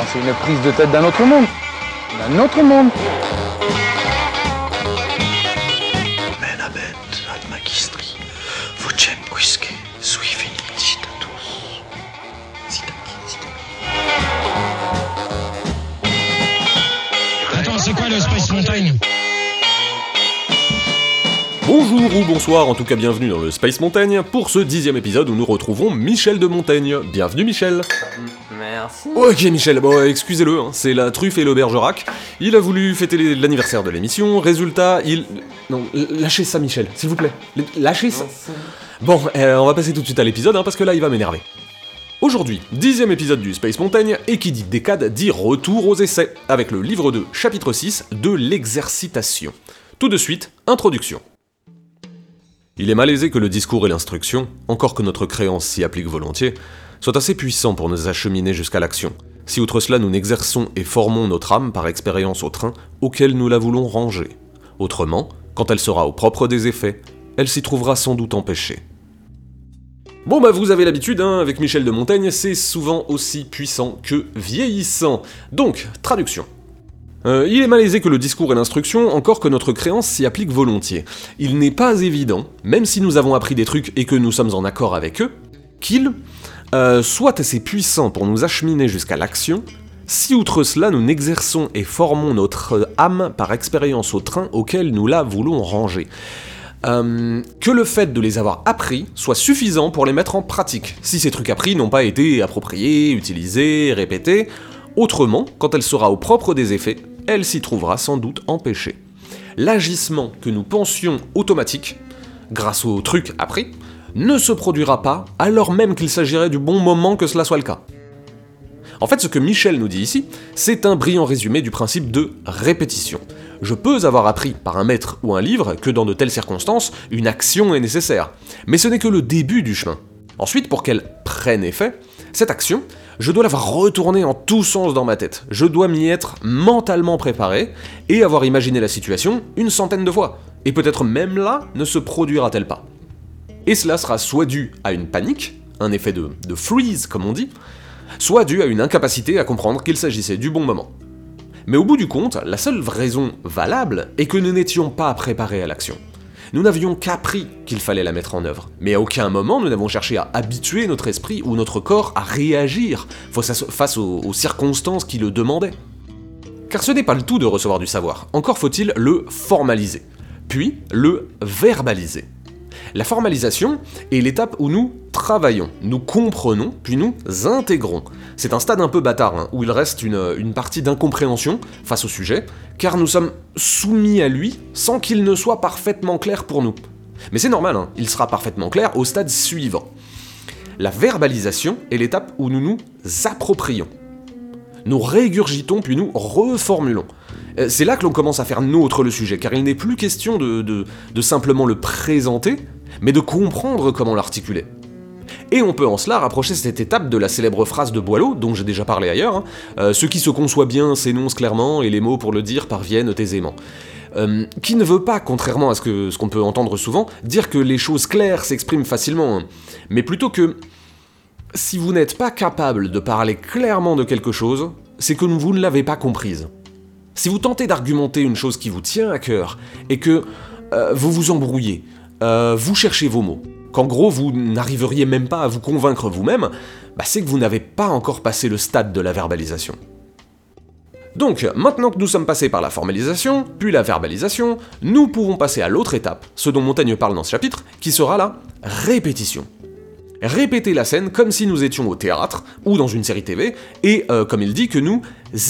Enfin, c'est une prise de tête d'un autre monde. D'un autre monde. Attends, c'est quoi le Space Mountain Bonjour ou bonsoir, en tout cas bienvenue dans le Space Montaigne pour ce dixième épisode où nous retrouvons Michel de Montaigne. Bienvenue Michel Ok Michel, bon excusez-le, hein, c'est la truffe et l'aubergerac. Il a voulu fêter l'anniversaire de l'émission, résultat, il... Non, lâchez ça Michel, s'il vous plaît. Lâchez ça. Bon, euh, on va passer tout de suite à l'épisode, hein, parce que là il va m'énerver. Aujourd'hui, dixième épisode du Space Montaigne, et qui dit décade dit retour aux essais, avec le livre 2, chapitre 6, de l'exercitation. Tout de suite, introduction. Il est malaisé que le discours et l'instruction, encore que notre créance s'y applique volontiers, soient assez puissants pour nous acheminer jusqu'à l'action, si outre cela nous n'exerçons et formons notre âme par expérience au train auquel nous la voulons ranger. Autrement, quand elle sera au propre des effets, elle s'y trouvera sans doute empêchée. Bon bah vous avez l'habitude, hein, avec Michel de Montaigne, c'est souvent aussi puissant que vieillissant. Donc, traduction. Euh, il est malaisé que le discours et l'instruction, encore que notre créance s'y applique volontiers. Il n'est pas évident, même si nous avons appris des trucs et que nous sommes en accord avec eux, qu'il euh, soit assez puissant pour nous acheminer jusqu'à l'action, si outre cela nous n'exerçons et formons notre âme par expérience au train auquel nous la voulons ranger. Euh, que le fait de les avoir appris soit suffisant pour les mettre en pratique, si ces trucs appris n'ont pas été appropriés, utilisés, répétés. Autrement, quand elle sera au propre des effets, elle s'y trouvera sans doute empêchée. L'agissement que nous pensions automatique, grâce aux trucs appris, ne se produira pas alors même qu'il s'agirait du bon moment que cela soit le cas. En fait, ce que Michel nous dit ici, c'est un brillant résumé du principe de répétition. Je peux avoir appris par un maître ou un livre que dans de telles circonstances, une action est nécessaire, mais ce n'est que le début du chemin. Ensuite, pour qu'elle prenne effet, cette action, je dois l'avoir retournée en tous sens dans ma tête. Je dois m'y être mentalement préparé et avoir imaginé la situation une centaine de fois. Et peut-être même là ne se produira-t-elle pas. Et cela sera soit dû à une panique, un effet de, freeze comme on dit, soit dû à une incapacité à comprendre qu'il s'agissait du bon moment. Mais au bout du compte, la seule raison valable est que nous n'étions pas préparés à l'action. Nous n'avions qu'appris qu'il fallait la mettre en œuvre, mais à aucun moment nous n'avons cherché à habituer notre esprit ou notre corps à réagir face, aux circonstances qui le demandaient. Car ce n'est pas le tout de recevoir du savoir, encore faut-il le formaliser, puis le verbaliser. La formalisation est l'étape où nous travaillons, nous comprenons, puis nous intégrons. C'est un stade un peu bâtard, hein, où il reste une, partie d'incompréhension face au sujet, car nous sommes soumis à lui sans qu'il ne soit parfaitement clair pour nous. Mais c'est normal, hein, il sera parfaitement clair au stade suivant. La verbalisation est l'étape où nous nous approprions. Nous régurgitons puis nous reformulons. Euh, C'est là que l'on commence à faire nôtre le sujet, car il n'est plus question de, simplement le présenter, mais de comprendre comment l'articuler. Et on peut en cela rapprocher cette étape de la célèbre phrase de Boileau, dont j'ai déjà parlé ailleurs, hein, euh, Ce qui se conçoit bien s'énonce clairement, et les mots pour le dire parviennent aisément. Euh, qui ne veut pas, contrairement à ce qu'on peut entendre souvent, dire que les choses claires s'expriment facilement, hein, mais plutôt que si vous n'êtes pas capable de parler clairement de quelque chose, c'est que vous ne l'avez pas comprise. Si vous tentez d'argumenter une chose qui vous tient à cœur et que euh, vous vous embrouillez, euh, vous cherchez vos mots, qu'en gros vous n'arriveriez même pas à vous convaincre vous-même, bah, c'est que vous n'avez pas encore passé le stade de la verbalisation. Donc, maintenant que nous sommes passés par la formalisation, puis la verbalisation, nous pouvons passer à l'autre étape, ce dont Montaigne parle dans ce chapitre, qui sera la répétition. Répéter la scène comme si nous étions au théâtre ou dans une série TV, et euh, comme il dit que nous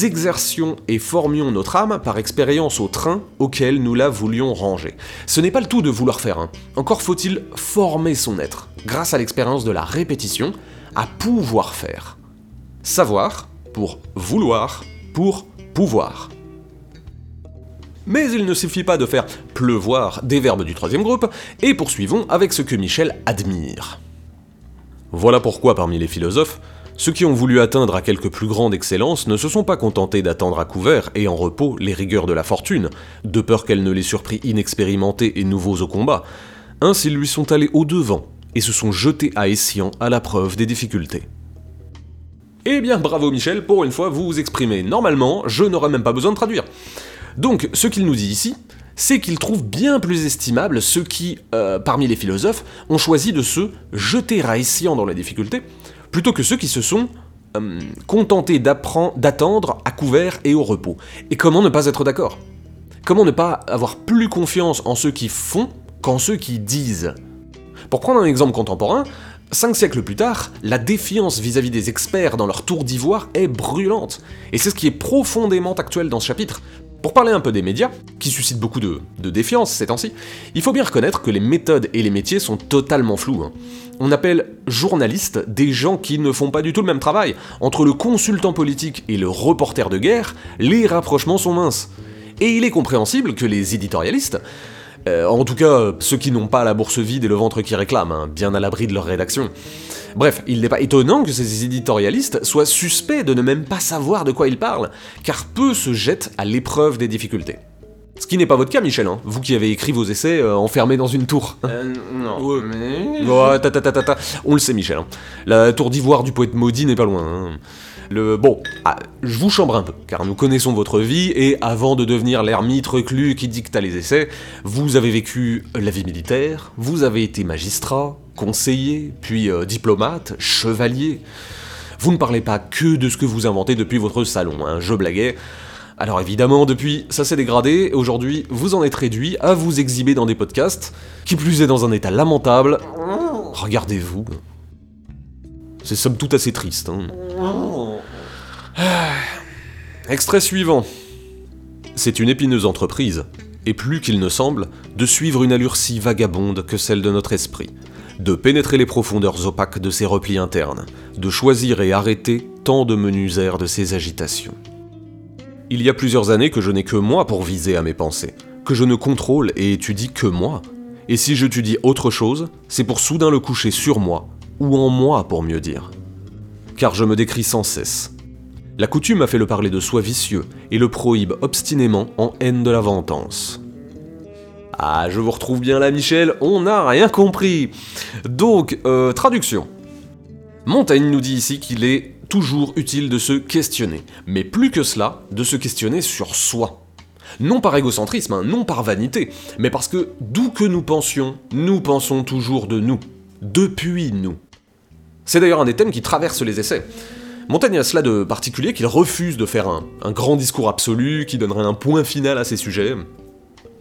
exercions et formions notre âme par expérience au train auquel nous la voulions ranger. Ce n'est pas le tout de vouloir faire, hein. encore faut-il former son être, grâce à l'expérience de la répétition, à pouvoir faire. Savoir pour vouloir pour pouvoir. Mais il ne suffit pas de faire pleuvoir des verbes du troisième groupe, et poursuivons avec ce que Michel admire. Voilà pourquoi parmi les philosophes, ceux qui ont voulu atteindre à quelque plus grande excellence ne se sont pas contentés d'attendre à couvert et en repos les rigueurs de la fortune, de peur qu'elle ne les surprit inexpérimentés et nouveaux au combat. Ainsi ils lui sont allés au-devant et se sont jetés à escient à la preuve des difficultés. Eh bien bravo Michel, pour une fois vous vous exprimez normalement, je n'aurais même pas besoin de traduire. Donc ce qu'il nous dit ici, c'est qu'il trouve bien plus estimable ceux qui, euh, parmi les philosophes, ont choisi de se jeter raissant dans la difficulté, plutôt que ceux qui se sont euh, contentés d'attendre à couvert et au repos. Et comment ne pas être d'accord? Comment ne pas avoir plus confiance en ceux qui font qu'en ceux qui disent? Pour prendre un exemple contemporain, Cinq siècles plus tard, la défiance vis-à-vis des experts dans leur tour d'ivoire est brûlante. Et c'est ce qui est profondément actuel dans ce chapitre. Pour parler un peu des médias, qui suscitent beaucoup de, défiance ces temps-ci, il faut bien reconnaître que les méthodes et les métiers sont totalement flous. Hein. On appelle journalistes des gens qui ne font pas du tout le même travail. Entre le consultant politique et le reporter de guerre, les rapprochements sont minces. Et il est compréhensible que les éditorialistes, euh, en tout cas, ceux qui n'ont pas la bourse vide et le ventre qui réclament, hein, bien à l'abri de leur rédaction. Bref, il n'est pas étonnant que ces éditorialistes soient suspects de ne même pas savoir de quoi ils parlent, car peu se jettent à l'épreuve des difficultés. Ce qui n'est pas votre cas, Michel, hein, vous qui avez écrit vos essais euh, enfermés dans une tour. Euh, non, mais... ta, ta, ta, ta, On le sait, Michel. Hein. La tour d'ivoire du poète maudit n'est pas loin. Hein. Le bon, ah, je vous chambre un peu, car nous connaissons votre vie et avant de devenir l'ermite reclus qui dicta les essais, vous avez vécu la vie militaire, vous avez été magistrat, conseiller, puis euh, diplomate, chevalier. Vous ne parlez pas que de ce que vous inventez depuis votre salon, hein, je blaguais. Alors évidemment, depuis, ça s'est dégradé, aujourd'hui, vous en êtes réduit à vous exhiber dans des podcasts, qui plus est dans un état lamentable. Regardez-vous. C'est somme toute assez triste. Hein. Ah. Extrait suivant. C'est une épineuse entreprise, et plus qu'il ne semble, de suivre une allure si vagabonde que celle de notre esprit, de pénétrer les profondeurs opaques de ses replis internes, de choisir et arrêter tant de menus airs de ses agitations. Il y a plusieurs années que je n'ai que moi pour viser à mes pensées, que je ne contrôle et étudie que moi, et si dis autre chose, c'est pour soudain le coucher sur moi, ou en moi pour mieux dire. Car je me décris sans cesse. La coutume a fait le parler de soi vicieux et le prohibe obstinément en haine de la ventance. Ah, je vous retrouve bien là, Michel, on n'a rien compris. Donc, euh, traduction. Montaigne nous dit ici qu'il est toujours utile de se questionner, mais plus que cela, de se questionner sur soi. Non par égocentrisme, hein, non par vanité, mais parce que d'où que nous pensions, nous pensons toujours de nous, depuis nous. C'est d'ailleurs un des thèmes qui traverse les essais. Montaigne a cela de particulier qu'il refuse de faire un, grand discours absolu qui donnerait un point final à ses sujets.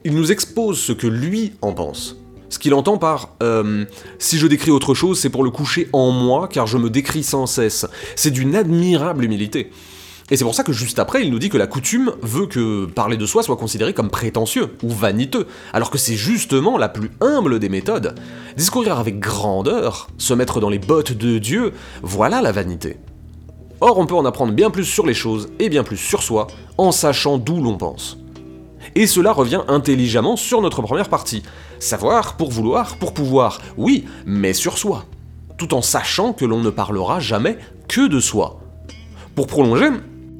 Il nous expose ce que lui en pense. Ce qu'il entend par euh, si je décris autre chose, c'est pour le coucher en moi, car je me décris sans cesse. C'est d'une admirable humilité. Et c'est pour ça que juste après, il nous dit que la coutume veut que parler de soi soit considéré comme prétentieux ou vaniteux, alors que c'est justement la plus humble des méthodes. Discourir avec grandeur, se mettre dans les bottes de Dieu, voilà la vanité. Or, on peut en apprendre bien plus sur les choses et bien plus sur soi en sachant d'où l'on pense. Et cela revient intelligemment sur notre première partie. Savoir pour vouloir, pour pouvoir, oui, mais sur soi. Tout en sachant que l'on ne parlera jamais que de soi. Pour prolonger,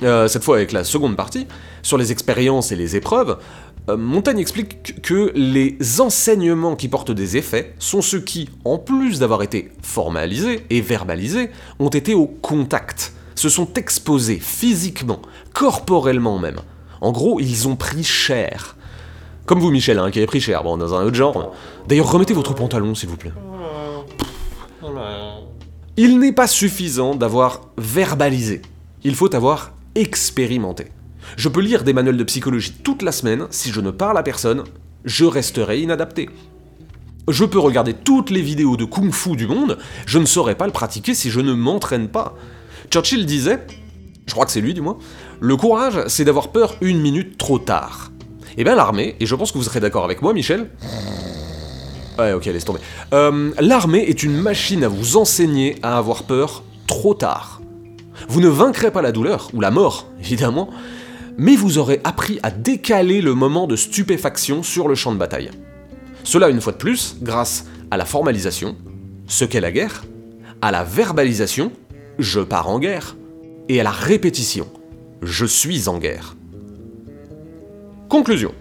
euh, cette fois avec la seconde partie, sur les expériences et les épreuves, euh, Montaigne explique que les enseignements qui portent des effets sont ceux qui, en plus d'avoir été formalisés et verbalisés, ont été au contact, se sont exposés physiquement, corporellement même. En gros, ils ont pris cher. Comme vous, Michel, hein, qui avez pris cher, bon, dans un autre genre. D'ailleurs, remettez votre pantalon, s'il vous plaît. Il n'est pas suffisant d'avoir verbalisé. Il faut avoir expérimenté. Je peux lire des manuels de psychologie toute la semaine, si je ne parle à personne, je resterai inadapté. Je peux regarder toutes les vidéos de kung fu du monde, je ne saurais pas le pratiquer si je ne m'entraîne pas. Churchill disait, je crois que c'est lui du moins, le courage c'est d'avoir peur une minute trop tard. Eh bien l'armée, et je pense que vous serez d'accord avec moi Michel, Ouais, ok, laisse tomber. Euh, l'armée est une machine à vous enseigner à avoir peur trop tard. Vous ne vaincrez pas la douleur, ou la mort, évidemment, mais vous aurez appris à décaler le moment de stupéfaction sur le champ de bataille. Cela, une fois de plus, grâce à la formalisation, ce qu'est la guerre, à la verbalisation, je pars en guerre, et à la répétition, je suis en guerre. Conclusion.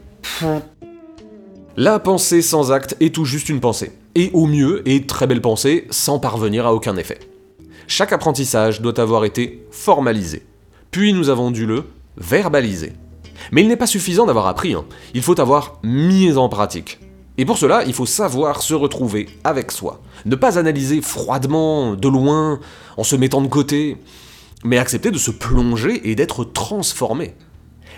La pensée sans acte est tout juste une pensée, et au mieux, est très belle pensée sans parvenir à aucun effet. Chaque apprentissage doit avoir été formalisé. Puis nous avons dû le verbaliser. Mais il n'est pas suffisant d'avoir appris, hein. il faut avoir mis en pratique. Et pour cela, il faut savoir se retrouver avec soi. Ne pas analyser froidement, de loin, en se mettant de côté, mais accepter de se plonger et d'être transformé.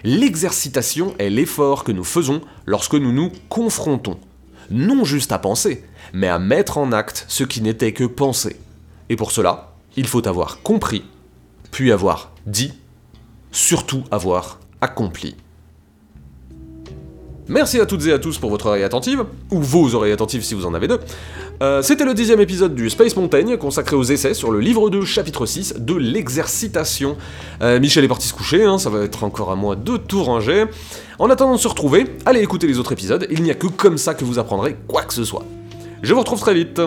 L'exercitation est l'effort que nous faisons lorsque nous nous confrontons. Non juste à penser, mais à mettre en acte ce qui n'était que penser. Et pour cela, il faut avoir compris, puis avoir dit, surtout avoir accompli. Merci à toutes et à tous pour votre oreille attentive, ou vos oreilles attentives si vous en avez deux. Euh, C'était le dixième épisode du Space Montaigne, consacré aux essais sur le livre 2, chapitre 6, de l'exercitation. Euh, Michel est parti se coucher, hein, ça va être encore à moi de tout ranger. En attendant de se retrouver, allez écouter les autres épisodes, il n'y a que comme ça que vous apprendrez quoi que ce soit. Je vous retrouve très vite